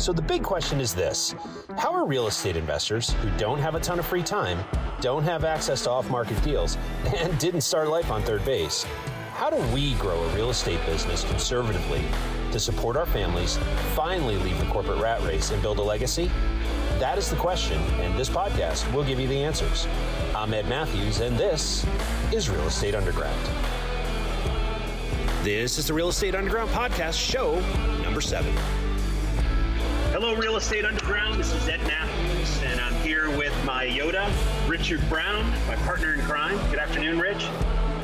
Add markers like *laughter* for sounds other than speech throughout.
So the big question is this How are real estate investors who don't have a ton of free time, don't have access to off market deals, *laughs* and didn't start life on third base? How do we grow a real estate business conservatively to support our families, finally leave the corporate rat race, and build a legacy? That is the question, and this podcast will give you the answers. I'm Ed Matthews, and this is Real Estate Underground. This is the Real Estate Underground podcast, show number seven. Hello, Real Estate Underground. This is Ed Matthews, and I'm here with my Yoda, Richard Brown, my partner in crime. Good afternoon, Rich.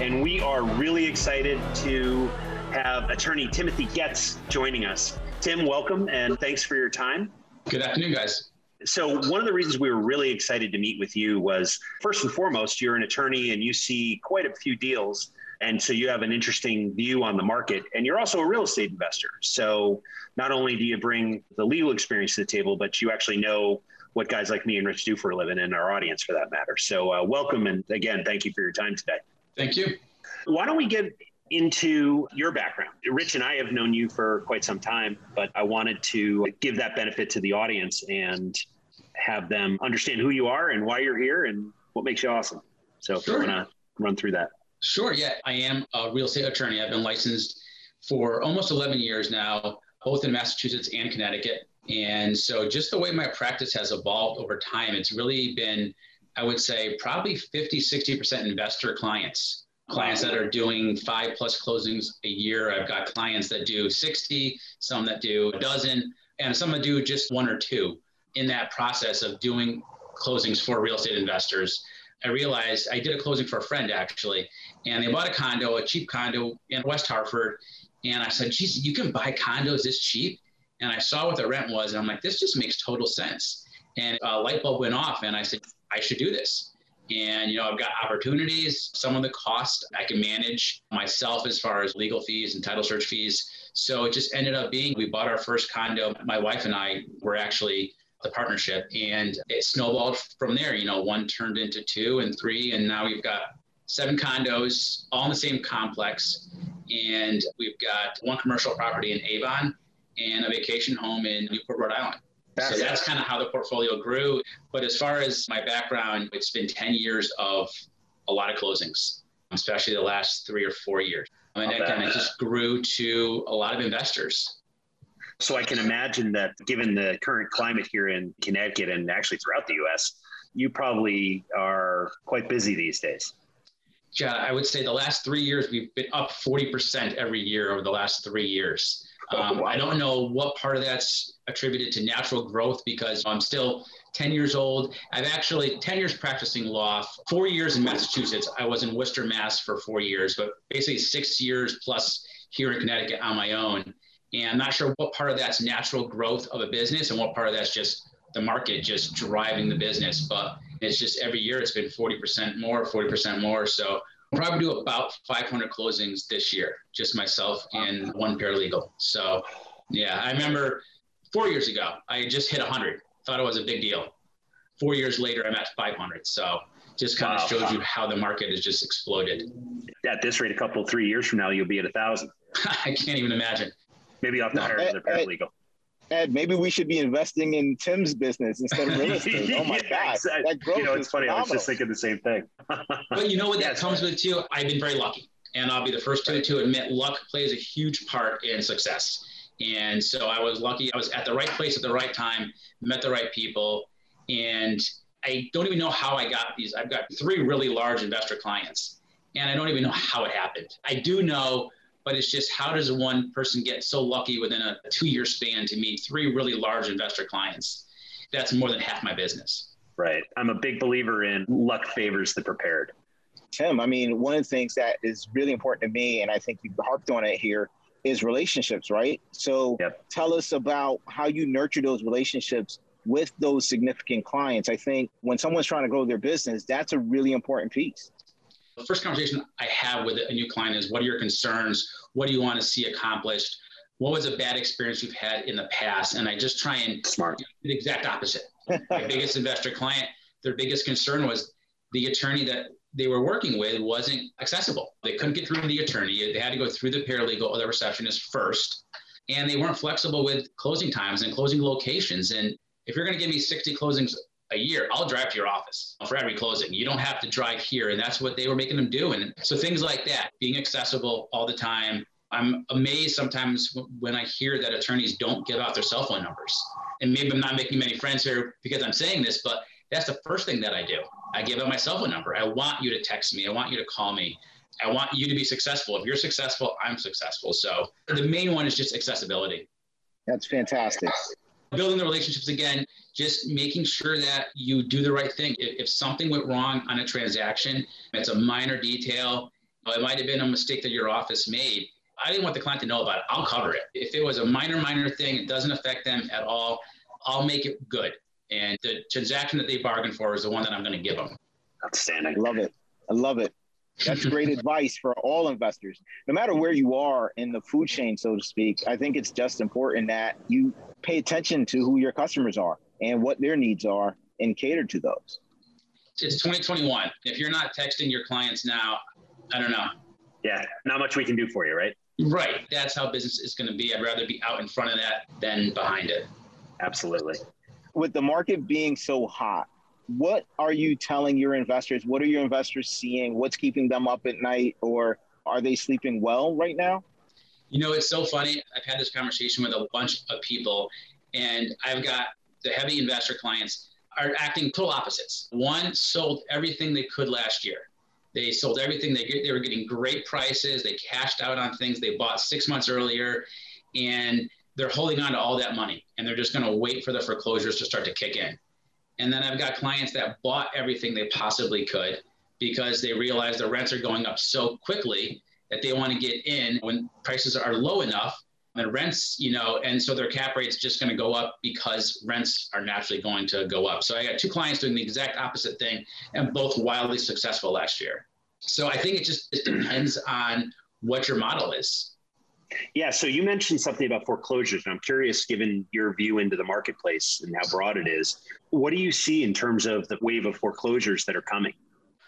And we are really excited to have attorney Timothy Getz joining us. Tim, welcome, and thanks for your time. Good afternoon, guys. So, one of the reasons we were really excited to meet with you was first and foremost, you're an attorney and you see quite a few deals. And so you have an interesting view on the market, and you're also a real estate investor. So, not only do you bring the legal experience to the table, but you actually know what guys like me and Rich do for a living, and our audience for that matter. So, uh, welcome, and again, thank you for your time today. Thank you. Why don't we get into your background? Rich and I have known you for quite some time, but I wanted to give that benefit to the audience and have them understand who you are and why you're here and what makes you awesome. So, sure. if you want to run through that. Sure. Yeah. I am a real estate attorney. I've been licensed for almost 11 years now both in Massachusetts and Connecticut. And so just the way my practice has evolved over time, it's really been, I would say, probably 50, 60% investor clients. Clients that are doing five plus closings a year. I've got clients that do 60, some that do a dozen, and some that do just one or two. In that process of doing closings for real estate investors, I realized I did a closing for a friend actually, and they bought a condo, a cheap condo in West Hartford, and I said, geez, you can buy condos this cheap? And I saw what the rent was. And I'm like, this just makes total sense. And a light bulb went off. And I said, I should do this. And, you know, I've got opportunities. Some of the cost I can manage myself as far as legal fees and title search fees. So it just ended up being we bought our first condo. My wife and I were actually the partnership and it snowballed from there. You know, one turned into two and three. And now we've got seven condos all in the same complex. And we've got one commercial property in Avon and a vacation home in Newport, Rhode Island. so that's kind of how the portfolio grew. But as far as my background, it's been 10 years of a lot of closings, especially the last three or four years. And it kind of just grew to a lot of investors. So I can imagine that given the current climate here in Connecticut and actually throughout the US, you probably are quite busy these days. Yeah, I would say the last three years we've been up 40% every year over the last three years. Oh, um, I don't know what part of that's attributed to natural growth because I'm still 10 years old. I've actually 10 years practicing law, four years in Massachusetts. I was in Worcester, Mass for four years, but basically six years plus here in Connecticut on my own. And I'm not sure what part of that's natural growth of a business and what part of that's just the market just driving the business. But it's just every year it's been 40% more, 40% more. So I'll probably do about 500 closings this year, just myself and one paralegal. So yeah, I remember four years ago, I just hit 100. Thought it was a big deal. Four years later, I'm at 500. So just kind of wow. shows you how the market has just exploded. At this rate, a couple, three years from now, you'll be at a thousand. *laughs* I can't even imagine. Maybe I'll have to hire another paralegal. Ed, maybe we should be investing in Tim's business instead of real *laughs* estate. Oh my yeah, God. That growth you know, it's funny. Phenomenal. I was just thinking the same thing. *laughs* but you know what that comes with too? I've been very lucky. And I'll be the first to, to admit luck plays a huge part in success. And so I was lucky. I was at the right place at the right time, met the right people. And I don't even know how I got these. I've got three really large investor clients, and I don't even know how it happened. I do know but it's just how does one person get so lucky within a, a two year span to meet three really large investor clients? That's more than half my business. Right. I'm a big believer in luck favors the prepared. Tim, I mean, one of the things that is really important to me, and I think you harped on it here, is relationships, right? So yep. tell us about how you nurture those relationships with those significant clients. I think when someone's trying to grow their business, that's a really important piece. The first conversation I have with a new client is what are your concerns? What do you want to see accomplished? What was a bad experience you've had in the past? And I just try and smart the exact opposite. My *laughs* biggest investor client, their biggest concern was the attorney that they were working with wasn't accessible. They couldn't get through the attorney. They had to go through the paralegal or the receptionist first. and they weren't flexible with closing times and closing locations. And if you're going to give me 60 closings a year, I'll drive to your office for every closing. You don't have to drive here. And that's what they were making them do. And so things like that, being accessible all the time. I'm amazed sometimes when I hear that attorneys don't give out their cell phone numbers. And maybe I'm not making many friends here because I'm saying this, but that's the first thing that I do. I give out my cell phone number. I want you to text me. I want you to call me. I want you to be successful. If you're successful, I'm successful. So the main one is just accessibility. That's fantastic building the relationships again, just making sure that you do the right thing. If, if something went wrong on a transaction, it's a minor detail, oh, it might have been a mistake that your office made. I didn't want the client to know about it. I'll cover it. If it was a minor, minor thing, it doesn't affect them at all, I'll make it good. And the transaction that they bargained for is the one that I'm going to give them. Outstanding. I love it. I love it. That's great *laughs* advice for all investors. No matter where you are in the food chain, so to speak, I think it's just important that you pay attention to who your customers are and what their needs are and cater to those. It's 2021. If you're not texting your clients now, I don't know. Yeah, not much we can do for you, right? Right. That's how business is going to be. I'd rather be out in front of that than behind it. Absolutely. With the market being so hot, what are you telling your investors? What are your investors seeing? What's keeping them up at night? Or are they sleeping well right now? You know, it's so funny. I've had this conversation with a bunch of people, and I've got the heavy investor clients are acting total opposites. One sold everything they could last year. They sold everything. They, get, they were getting great prices. They cashed out on things they bought six months earlier, and they're holding on to all that money. And they're just going to wait for the foreclosures to start to kick in. And then I've got clients that bought everything they possibly could because they realize the rents are going up so quickly that they want to get in when prices are low enough and rents, you know, and so their cap rate's just going to go up because rents are naturally going to go up. So I got two clients doing the exact opposite thing and both wildly successful last year. So I think it just it depends on what your model is. Yeah. So you mentioned something about foreclosures, and I'm curious, given your view into the marketplace and how broad it is, what do you see in terms of the wave of foreclosures that are coming?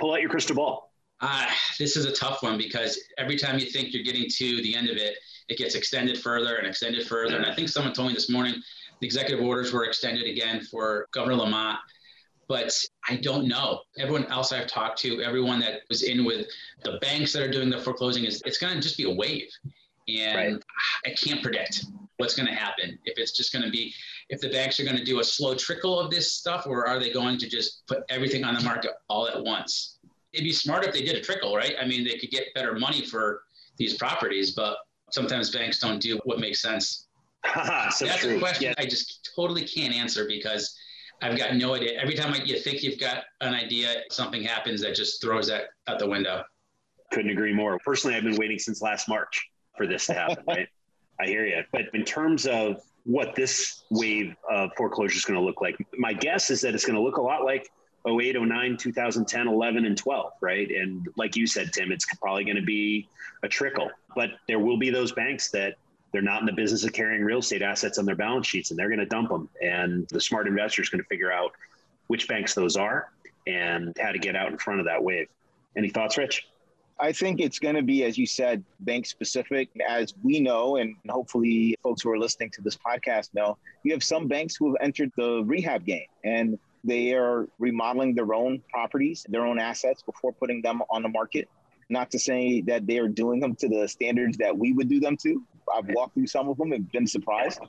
Pull out your crystal ball. Uh, this is a tough one because every time you think you're getting to the end of it, it gets extended further and extended further. And I think someone told me this morning the executive orders were extended again for Governor Lamont. But I don't know. Everyone else I've talked to, everyone that was in with the banks that are doing the foreclosing, is it's going to just be a wave. And right. I can't predict what's going to happen. If it's just going to be, if the banks are going to do a slow trickle of this stuff, or are they going to just put everything on the market all at once? It'd be smart if they did a trickle, right? I mean, they could get better money for these properties, but sometimes banks don't do what makes sense. *laughs* so That's true. a question. I just totally can't answer because I've got no idea. Every time I, you think you've got an idea, something happens that just throws that out the window. Couldn't agree more. Personally, I've been waiting since last March for this to happen, *laughs* right? I hear you. But in terms of what this wave of foreclosure is going to look like, my guess is that it's going to look a lot like 08, 09, 2010, 11, and 12, right? And like you said, Tim, it's probably going to be a trickle, but there will be those banks that they're not in the business of carrying real estate assets on their balance sheets and they're going to dump them. And the smart investor is going to figure out which banks those are and how to get out in front of that wave. Any thoughts, Rich? I think it's going to be, as you said, bank specific. As we know, and hopefully folks who are listening to this podcast know, you have some banks who have entered the rehab game and they are remodeling their own properties, their own assets before putting them on the market. Not to say that they are doing them to the standards that we would do them to. I've walked through some of them and been surprised.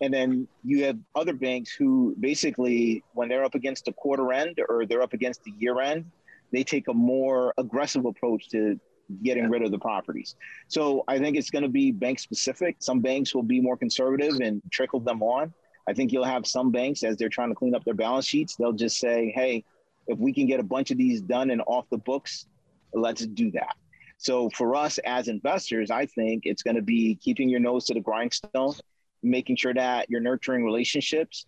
And then you have other banks who basically, when they're up against a quarter end or they're up against the year end, they take a more aggressive approach to getting rid of the properties. So I think it's going to be bank specific. Some banks will be more conservative and trickle them on. I think you'll have some banks as they're trying to clean up their balance sheets, they'll just say, hey, if we can get a bunch of these done and off the books, let's do that. So for us as investors, I think it's going to be keeping your nose to the grindstone, making sure that you're nurturing relationships.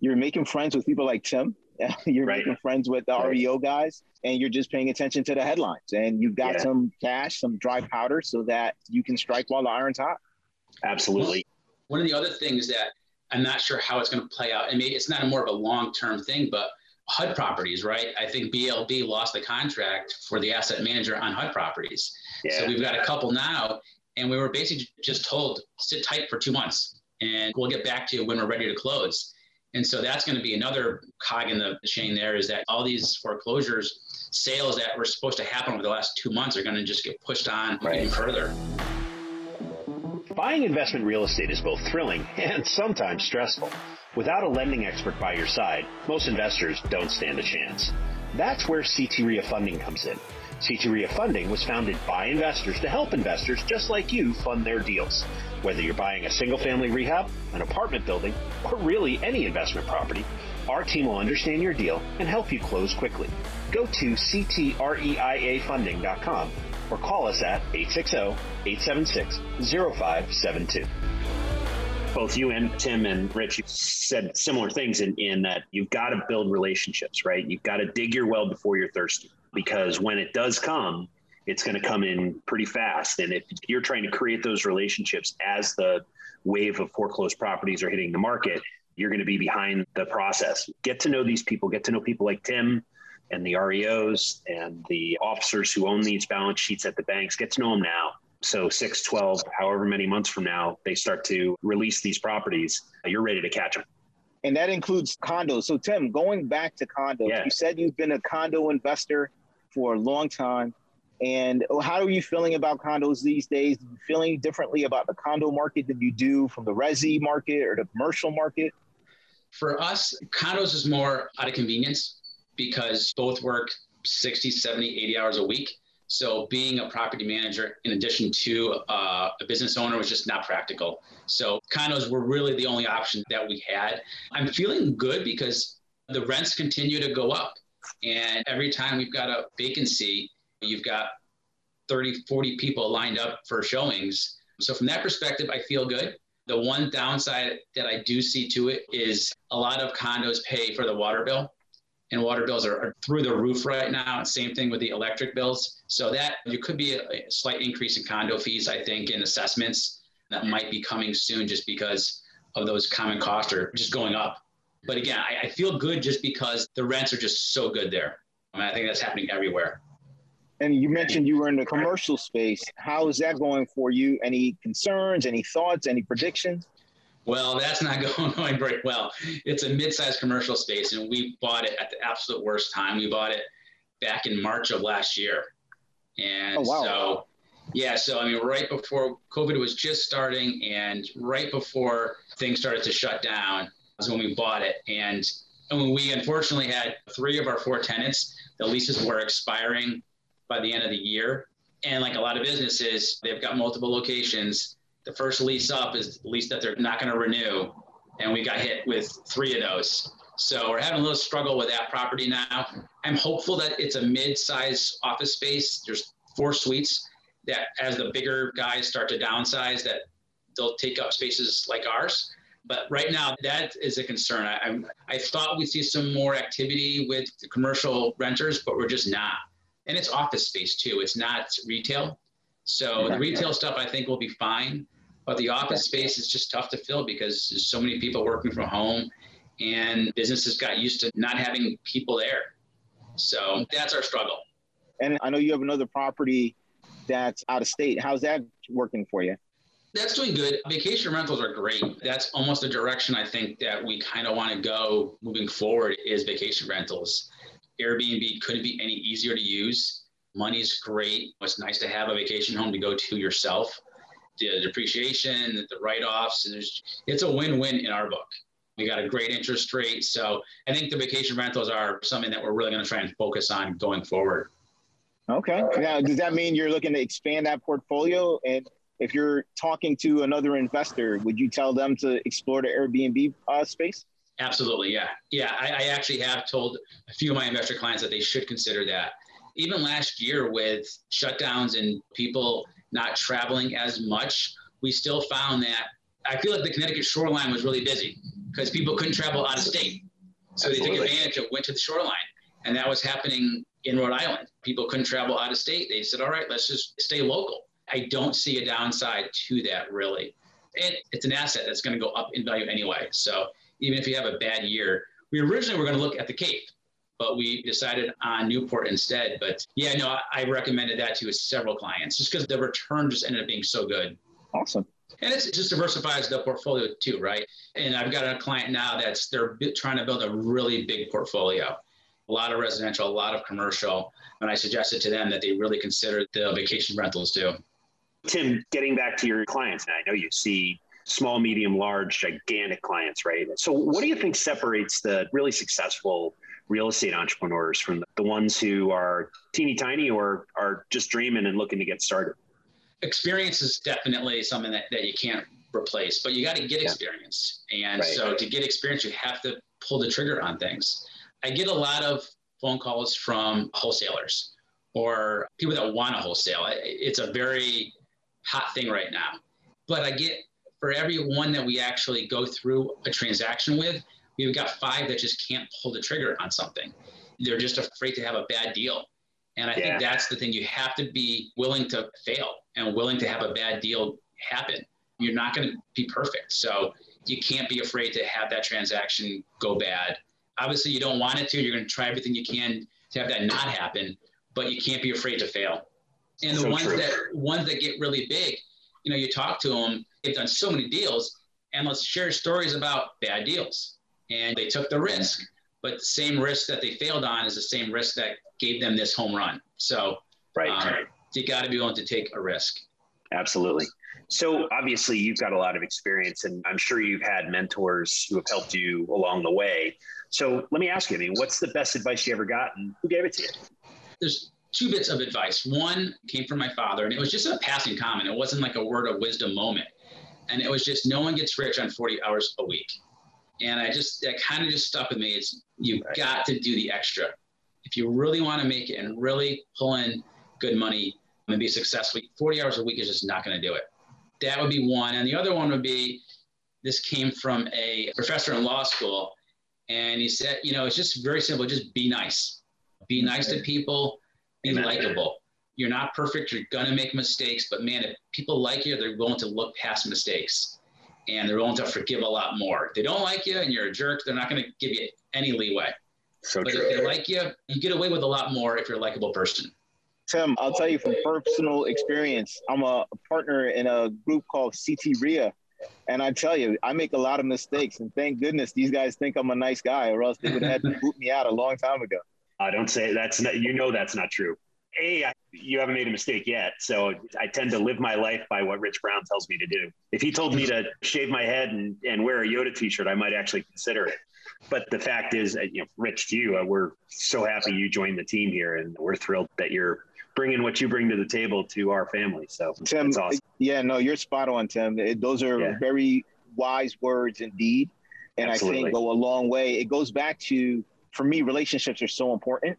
You're making friends with people like Tim *laughs* you're right. making friends with the right. REO guys and you're just paying attention to the headlines and you've got yeah. some cash, some dry powder so that you can strike while the iron's hot. Absolutely. One of the other things that I'm not sure how it's going to play out. I mean, it's not a more of a long-term thing, but HUD properties, right? I think BLB lost the contract for the asset manager on HUD properties. Yeah. So we've got a couple now And we were basically just told, sit tight for two months and we'll get back to you when we're ready to close. And so that's going to be another cog in the chain there is that all these foreclosures, sales that were supposed to happen over the last two months are going to just get pushed on right. even further. Buying investment real estate is both thrilling *laughs* and sometimes stressful. Without a lending expert by your side, most investors don't stand a chance. That's where CT REIA funding comes in. CT REIA funding was founded by investors to help investors just like you fund their deals. Whether you're buying a single family rehab, an apartment building, or really any investment property, our team will understand your deal and help you close quickly. Go to ctreiafunding.com or call us at 860-876-0572. Both you and Tim and Rich said similar things in, in that you've got to build relationships, right? You've got to dig your well before you're thirsty because when it does come, it's going to come in pretty fast. And if you're trying to create those relationships as the wave of foreclosed properties are hitting the market, you're going to be behind the process. Get to know these people, get to know people like Tim and the REOs and the officers who own these balance sheets at the banks. Get to know them now. So, 6, 12, however many months from now, they start to release these properties, you're ready to catch them. And that includes condos. So, Tim, going back to condos, yeah. you said you've been a condo investor for a long time. And how are you feeling about condos these days? Are feeling differently about the condo market than you do from the resi market or the commercial market? For us, condos is more out of convenience because both work 60, 70, 80 hours a week. So being a property manager in addition to uh, a business owner was just not practical. So condos were really the only option that we had. I'm feeling good because the rents continue to go up. And every time we've got a vacancy, you've got 30, 40 people lined up for showings. So from that perspective, I feel good. The one downside that I do see to it is a lot of condos pay for the water bill. And water bills are, are through the roof right now. Same thing with the electric bills. So that there could be a, a slight increase in condo fees, I think, in assessments that might be coming soon just because of those common costs are just going up. But again, I, I feel good just because the rents are just so good there. I, mean, I think that's happening everywhere. And you mentioned you were in the commercial space. How is that going for you? Any concerns, any thoughts, any predictions? Well, that's not *laughs* going, going very well. It's a mid-sized commercial space, and we bought it at the absolute worst time. We bought it back in March of last year, and oh, wow. so yeah, so I mean, right before COVID was just starting, and right before things started to shut down, was when we bought it. And, and we unfortunately had three of our four tenants, the leases were expiring by the end of the year. And like a lot of businesses, they've got multiple locations. The first lease up is the lease that they're not going to renew. And we got hit with three of those. So we're having a little struggle with that property now. I'm hopeful that it's a mid-size office space. There's four suites that as the bigger guys start to downsize that they'll take up spaces like ours. But right now, that is a concern. I, I'm, I thought we'd see some more activity with the commercial renters, but we're just not. And it's office space too. It's not retail. So the retail stuff I think will be fine, but the office space is just tough to fill because there's so many people working from home, and businesses got used to not having people there. So that's our struggle. And I know you have another property that's out of state. How's that working for you? That's doing good. Vacation rentals are great. That's almost the direction I think that we kind of want to go moving forward is vacation rentals. Airbnb couldn't be any easier to use. Money's great. It's nice to have a vacation home to go to yourself. The depreciation, the write-offs, it's a win-win in our book. We got a great interest rate. So I think the vacation rentals are something that we're really going to try and focus on going forward. Okay. Now, does that mean you're looking to expand that portfolio and if you're talking to another investor, would you tell them to explore the Airbnb uh, space? Absolutely, yeah, yeah. I, I, actually have told a few of my investor clients that they should consider that. Even last year, with shutdowns and people not traveling as much, we still found that I feel like the Connecticut shoreline was really busy because people couldn't travel out of state, so Absolutely. they took advantage of went to the shoreline, and that was happening in Rhode Island. People couldn't travel out of state. They said, "All right, let's just stay local." I don't see a downside to that really. And it's an asset that's going to go up in value anyway. So even if you have a bad year, we originally were going to look at the Cape, but we decided on Newport instead. But yeah, no, I recommended that to several clients just because the return just ended up being so good. Awesome. And it just diversifies the portfolio too, right? And I've got a client now that's they're trying to build a really big portfolio, a lot of residential, a lot of commercial. And I suggested to them that they really consider the vacation rentals too. Tim, getting back to your clients, and I know you see small, medium, large, gigantic clients, right? So, what do you think separates the really successful real estate entrepreneurs from the ones who are teeny tiny or are just dreaming and looking to get started? Experience is definitely something that, that you can't replace, but you got to get yeah. experience. And right. so, to get experience, you have to pull the trigger on things. I get a lot of phone calls from wholesalers or people that want to wholesale. It's a very hot thing right now. But I get for every one that we actually go through a transaction with, we've got five that just can't pull the trigger on something. They're just afraid to have a bad deal. And I yeah. think that's the thing. You have to be willing to fail and willing to have a bad deal happen. You're not going to be perfect. So you can't be afraid to have that transaction go bad. Obviously, you don't want it to. You're going to try everything you can to have that not happen, but you can't be afraid to fail. And the so ones true. that ones that get really big, you know, you talk to them, they've done so many deals, and let's share stories about bad deals. And they took the risk, but the same risk that they failed on is the same risk that gave them this home run. So right, um, you got to be willing to take a risk. Absolutely. So obviously you've got a lot of experience and I'm sure you've had mentors who have helped you along the way. So let me ask you, I mean, what's the best advice you ever got and who gave it to you? There's two bits of advice. One came from my father, and it was just a passing comment. It wasn't like a word of wisdom moment. And it was just no one gets rich on 40 hours a week. And I just, that kind of just stuck with me. It's you've right. got to do the extra. If you really want to make it and really pull in good money and be successful, 40 hours a week is just not going to do it. That would be one. And the other one would be this came from a professor in law school. And he said, you know, it's just very simple. Just be nice. Be nice to people be likable. You're not perfect. You're gonna make mistakes, but man, if people like you, they're willing to look past mistakes, and they're willing to forgive a lot more. If they don't like you and you're a jerk, they're not gonna give you any leeway. So but true. if they like you, you get away with a lot more if you're a likable person. Tim, I'll tell you from personal experience. I'm a partner in a group called CT REIA. And I tell you, I make a lot of mistakes. And thank goodness these guys think I'm a nice guy, or else they would have had to *laughs* boot me out a long time ago. I don't say that's not, you know, that's not true. A, you haven't made a mistake yet. So I tend to live my life by what Rich Brown tells me to do. If he told me to shave my head and, and wear a Yoda t-shirt, I might actually consider it. But the fact is, you know, Rich, to you, uh, we're so happy you joined the team here and we're thrilled that you're bringing what you bring to the table to our family. So Tim, awesome. yeah, no, you're spot on, Tim. It, those are yeah. very wise words indeed. And Absolutely. I think go a long way. It goes back to for me, relationships are so important.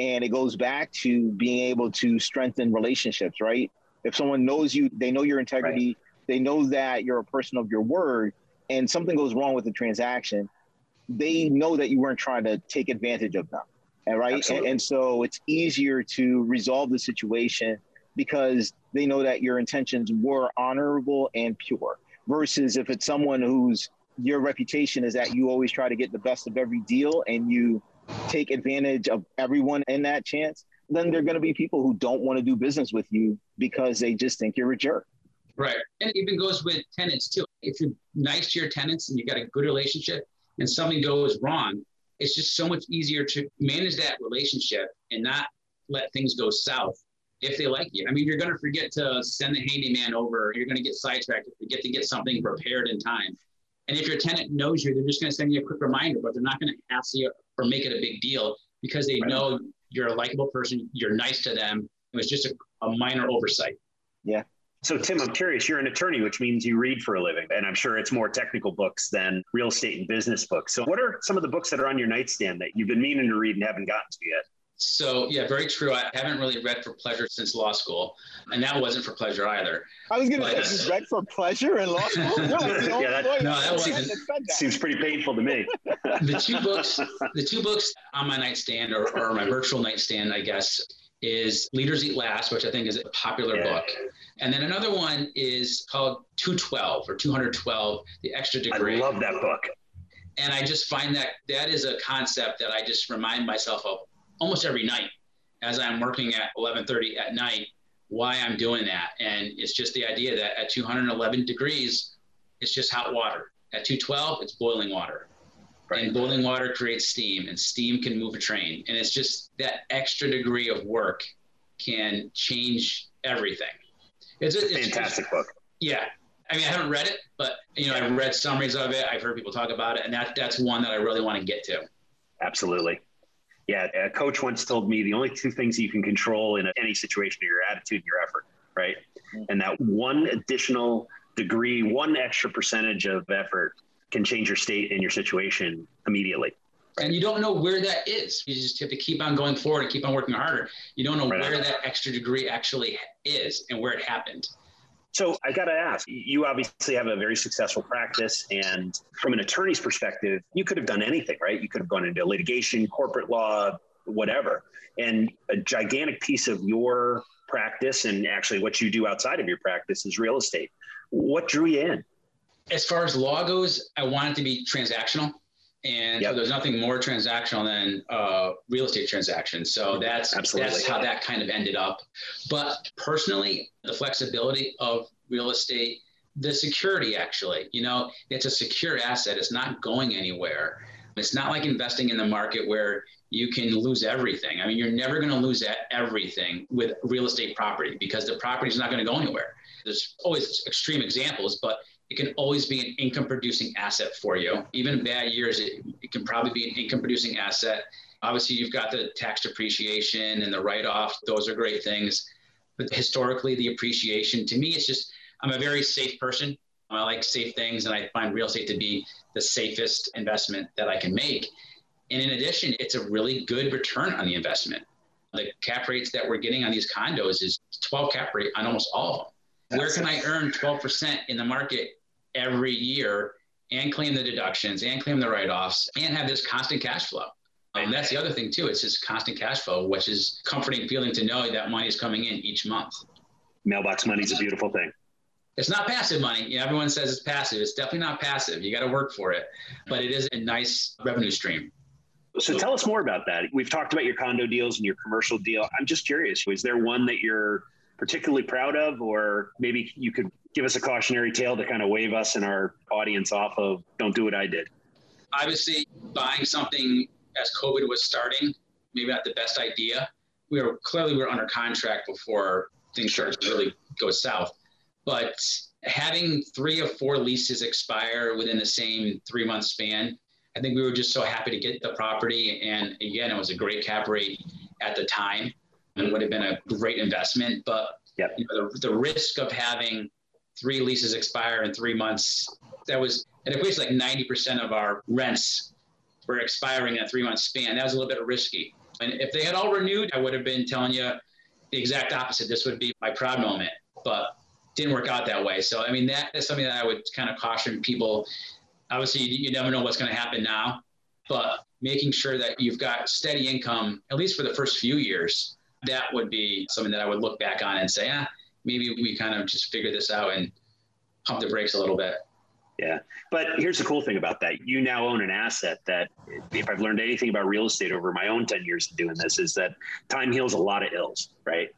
And it goes back to being able to strengthen relationships, right? If someone knows you, they know your integrity, right. they know that you're a person of your word, and something goes wrong with the transaction, they know that you weren't trying to take advantage of them. Right. And, and so it's easier to resolve the situation because they know that your intentions were honorable and pure versus if it's someone who's your reputation is that you always try to get the best of every deal and you take advantage of everyone in that chance, then there are going to be people who don't want to do business with you because they just think you're a jerk. Right. And it even goes with tenants too. If you're nice to your tenants and you got a good relationship and something goes wrong, it's just so much easier to manage that relationship and not let things go south if they like you. I mean, you're going to forget to send the handyman over. You're going to get sidetracked. Forget to get something prepared in time. And if your tenant knows you, they're just going to send you a quick reminder, but they're not going to ask you or make it a big deal because they right. know you're a likable person, you're nice to them. It was just a, a minor oversight. Yeah. So, Tim, I'm curious. You're an attorney, which means you read for a living, and I'm sure it's more technical books than real estate and business books. So, what are some of the books that are on your nightstand that you've been meaning to read and haven't gotten to yet? So yeah, very true. I haven't really read for pleasure since law school, and that wasn't for pleasure either. I was going to say you uh, read for pleasure in law school. *laughs* yeah, that, no, that seems, seems pretty painful to me. the two books, the two books on my nightstand or, or my virtual nightstand, I guess, is Leaders Eat Last, which I think is a popular yeah. book, and then another one is called 212 or 212, The Extra Degree. I love that book And I just find that that is a concept that I just remind myself of almost every night as I'm working at 11:30 at night why I'm doing that. And it's just the idea that at 211 degrees, it's just hot water. At 212, it's boiling water. Right. And boiling water creates steam, and steam can move a train. And it's just that extra degree of work can change everything. It's a, it's fantastic just, book. Yeah. I mean, I haven't read it, but you know, I've read summaries of it. I've heard people talk about it, and that that's one that I really want to get to. Absolutely. Yeah, a coach once told me the only two things you can control in any situation are your attitude and your effort, right? Mm-hmm. And that one additional degree, one extra percentage of effort can change your state and your situation immediately. And you don't know where that is. You just have to keep on going forward and keep on working harder. You don't know right. where that extra degree actually is and where it happened. So I got to ask, you obviously have a very successful practice. And from an attorney's perspective, you could have done anything, right? You could have gone into litigation, corporate law, whatever. And a gigantic piece of your practice and actually what you do outside of your practice is real estate. What drew you in? As far as law goes, I wanted to be transactional. And yep. so there's nothing more transactional than uh, real estate transactions. So that's Absolutely. that's how that kind of ended up. But personally, the flexibility of real estate, the security actually, you know, it's a secure asset. It's not going anywhere. It's not like investing in the market where you can lose everything. I mean, you're never going to lose everything with real estate property because the property is not going to go anywhere. There's always extreme examples, but it can always be an income producing asset for you. Even in bad years, it, it can probably be an income producing asset. Obviously, you've got the tax depreciation and the write off, those are great things. But historically, the appreciation to me, it's just, I'm a very safe person. I like safe things, and I find real estate to be the safest investment that I can make. And in addition, it's a really good return on the investment. The cap rates that we're getting on these condos is 12 cap rate on almost all of them. Where can I earn 12% in the market every year and claim the deductions and claim the write-offs and have this constant cash flow. Um, and that's the other thing too. It's just constant cash flow, which is comforting feeling to know that money is coming in each month. Mailbox money is a beautiful thing. It's not passive money. You know, everyone says it's passive. It's definitely not passive. You got to work for it, but it is a nice revenue stream. So tell us more about that. We've talked about your condo deals and your commercial deal. I'm just curious, is there one that you're particularly proud of, or maybe you could give us a cautionary tale to kind of wave us and our audience off of don't do what I did? Obviously, buying something as COVID was starting, maybe not the best idea. We were clearly we were under contract before things started to really go south. But having three or four leases expire within the same three month span, I think we were just so happy to get the property. And again, it was a great cap rate at the time and would have been a great investment. But yep. you know, the, the risk of having three leases expire in three months. That was, and it was like 90% of our rents were expiring in a three month span. That was a little bit risky. And if they had all renewed, I would have been telling you the exact opposite. This would be my proud moment, but didn't work out that way. So, I mean, that is something that I would kind of caution people. Obviously, you, never know what's going to happen now, but making sure that you've got steady income, at least for the first few years, that would be something that I would look back on and say, ah, maybe we kind of just figure this out and pump the brakes a little bit. Yeah. But here's the cool thing about that. You now own an asset that, if I've learned anything about real estate over my own 10 years of doing this, is that time heals a lot of ills, right?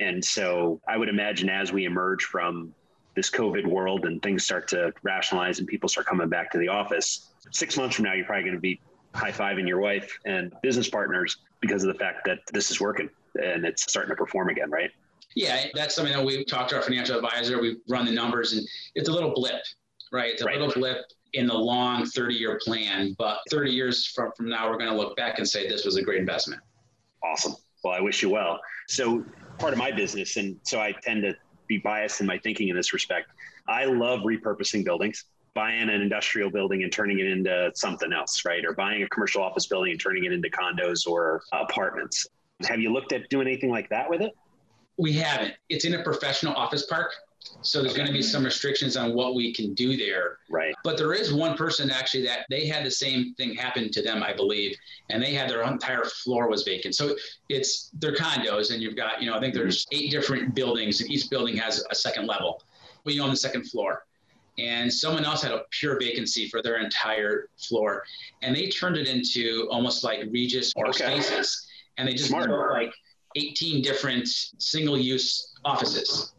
And so I would imagine as we emerge from this COVID world and things start to rationalize and people start coming back to the office, six months from now, you're probably going to be high fiving your wife and business partners because of the fact that this is working and it's starting to perform again, right? Yeah, that's something that we've talked to our financial advisor. We've run the numbers, and it's a little blip, right? It's a right. little blip in the long 30 year plan. But 30 years from, from now, we're going to look back and say this was a great investment. Awesome. Well, I wish you well. So, part of my business, and so I tend to be biased in my thinking in this respect. I love repurposing buildings, buying an industrial building and turning it into something else, right? Or buying a commercial office building and turning it into condos or apartments. Have you looked at doing anything like that with it? We haven't. It's in a professional office park. So there's going to be some restrictions on what we can do there. Right. But there is one person actually that they had the same thing happen to them, I believe, and they had their entire floor was vacant. So it's their condos, and you've got, you know, I think there's mm-hmm. eight different buildings, and each building has a second level. We own the second floor. and someone else had a pure vacancy for their entire floor, and they turned it into almost like Regus or okay. spaces, and they just like 18 different single-use offices.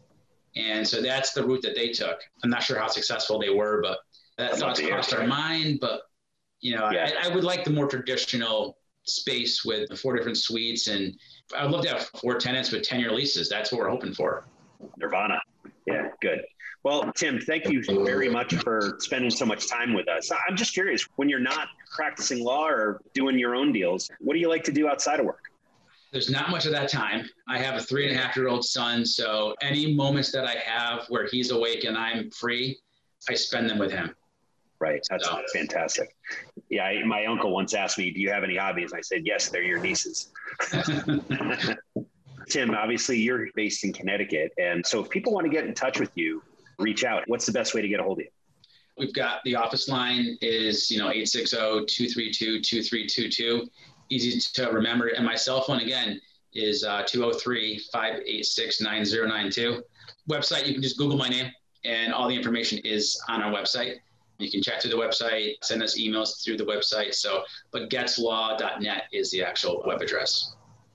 And so that's the route that they took. I'm not sure how successful they were, but that thoughts crossed our mind. But you know, yeah. I, I, would like the more traditional space with the four different suites, and I would love to have four tenants with 10 year leases. That's what we're hoping for. Nirvana. Yeah, good. Well, Tim, thank you very much for spending so much time with us. I'm just curious when you're not practicing law or doing your own deals, what do you like to do outside of work? There's not much of that time. I have a three and a half year old son. So any moments that I have where he's awake and I'm free, I spend them with him. Right. That's so. fantastic. Yeah. I, my uncle once asked me, Do you have any hobbies? I said, Yes, they're your nieces. *laughs* Tim, obviously you're based in Connecticut. And so if people want to get in touch with you, reach out. What's the best way to get a hold of you? We've got the office line is, you know, 860-232-2322. Easy to remember. And my cell phone again is uh, 203-586-9092. Website, you can just Google my name and all the information is on our website. You can chat through the website, send us emails through the website. So, but getslaw.net is the actual web address.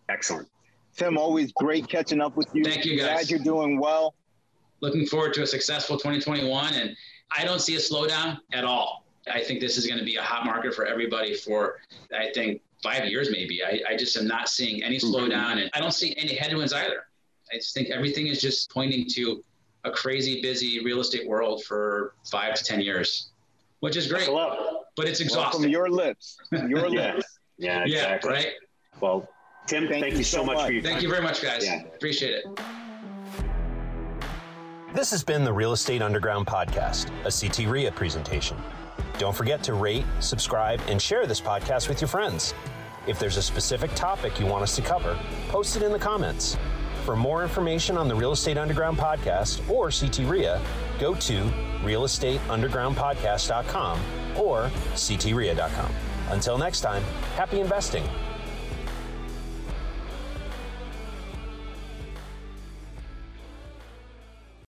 Excellent. Tim, always great catching up with you. Thank you, guys. Glad you're doing well. Looking forward to a successful 2021. And I don't see a slowdown at all. I think this is going to be a hot market for everybody for, I think, five years maybe. I, I just am not seeing any mm-hmm. slowdown and I don't see any headwinds either. I just think everything is just pointing to a crazy busy real estate world for five to 10 years, which is great, but it's exhausting. From your lips, your *laughs* lips. Yeah, exactly. Yeah, right. Well, Tim, thank, thank you, you, so much, much for your Thank time. you very much, guys. Yeah. Appreciate it. This has been the Real Estate Underground Podcast, a CT REIA presentation. Don't forget to rate, subscribe, and share this podcast with your friends. If there's a specific topic you want us to cover, post it in the comments. For more information on the Real Estate Underground Podcast or CT REIA, go to realestateundergroundpodcast.com or ctreia.com. Until next time, happy investing.